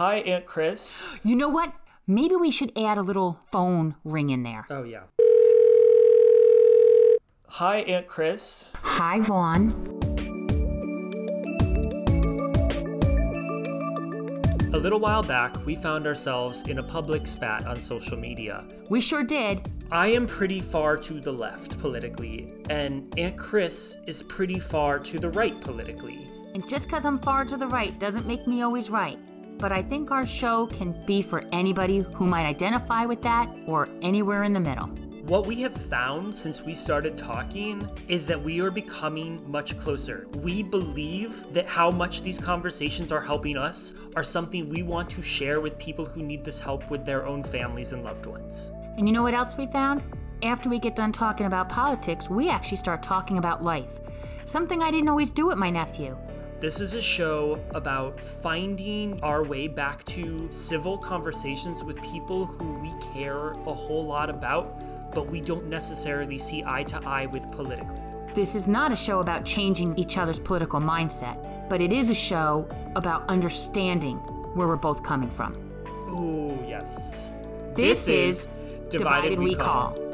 Hi, Aunt Chris. You know what? Maybe we should add a little phone ring in there. Oh, yeah. Hi, Aunt Chris. Hi, Vaughn. A little while back, we found ourselves in a public spat on social media. We sure did. I am pretty far to the left politically, and Aunt Chris is pretty far to the right politically. And just because I'm far to the right doesn't make me always right. But I think our show can be for anybody who might identify with that or anywhere in the middle. What we have found since we started talking is that we are becoming much closer. We believe that how much these conversations are helping us are something we want to share with people who need this help with their own families and loved ones. And you know what else we found? After we get done talking about politics, we actually start talking about life. Something I didn't always do with my nephew. This is a show about finding our way back to civil conversations with people who we care a whole lot about, but we don't necessarily see eye to eye with politically. This is not a show about changing each other's political mindset, but it is a show about understanding where we're both coming from. Ooh, yes. This, is Divided, We Call.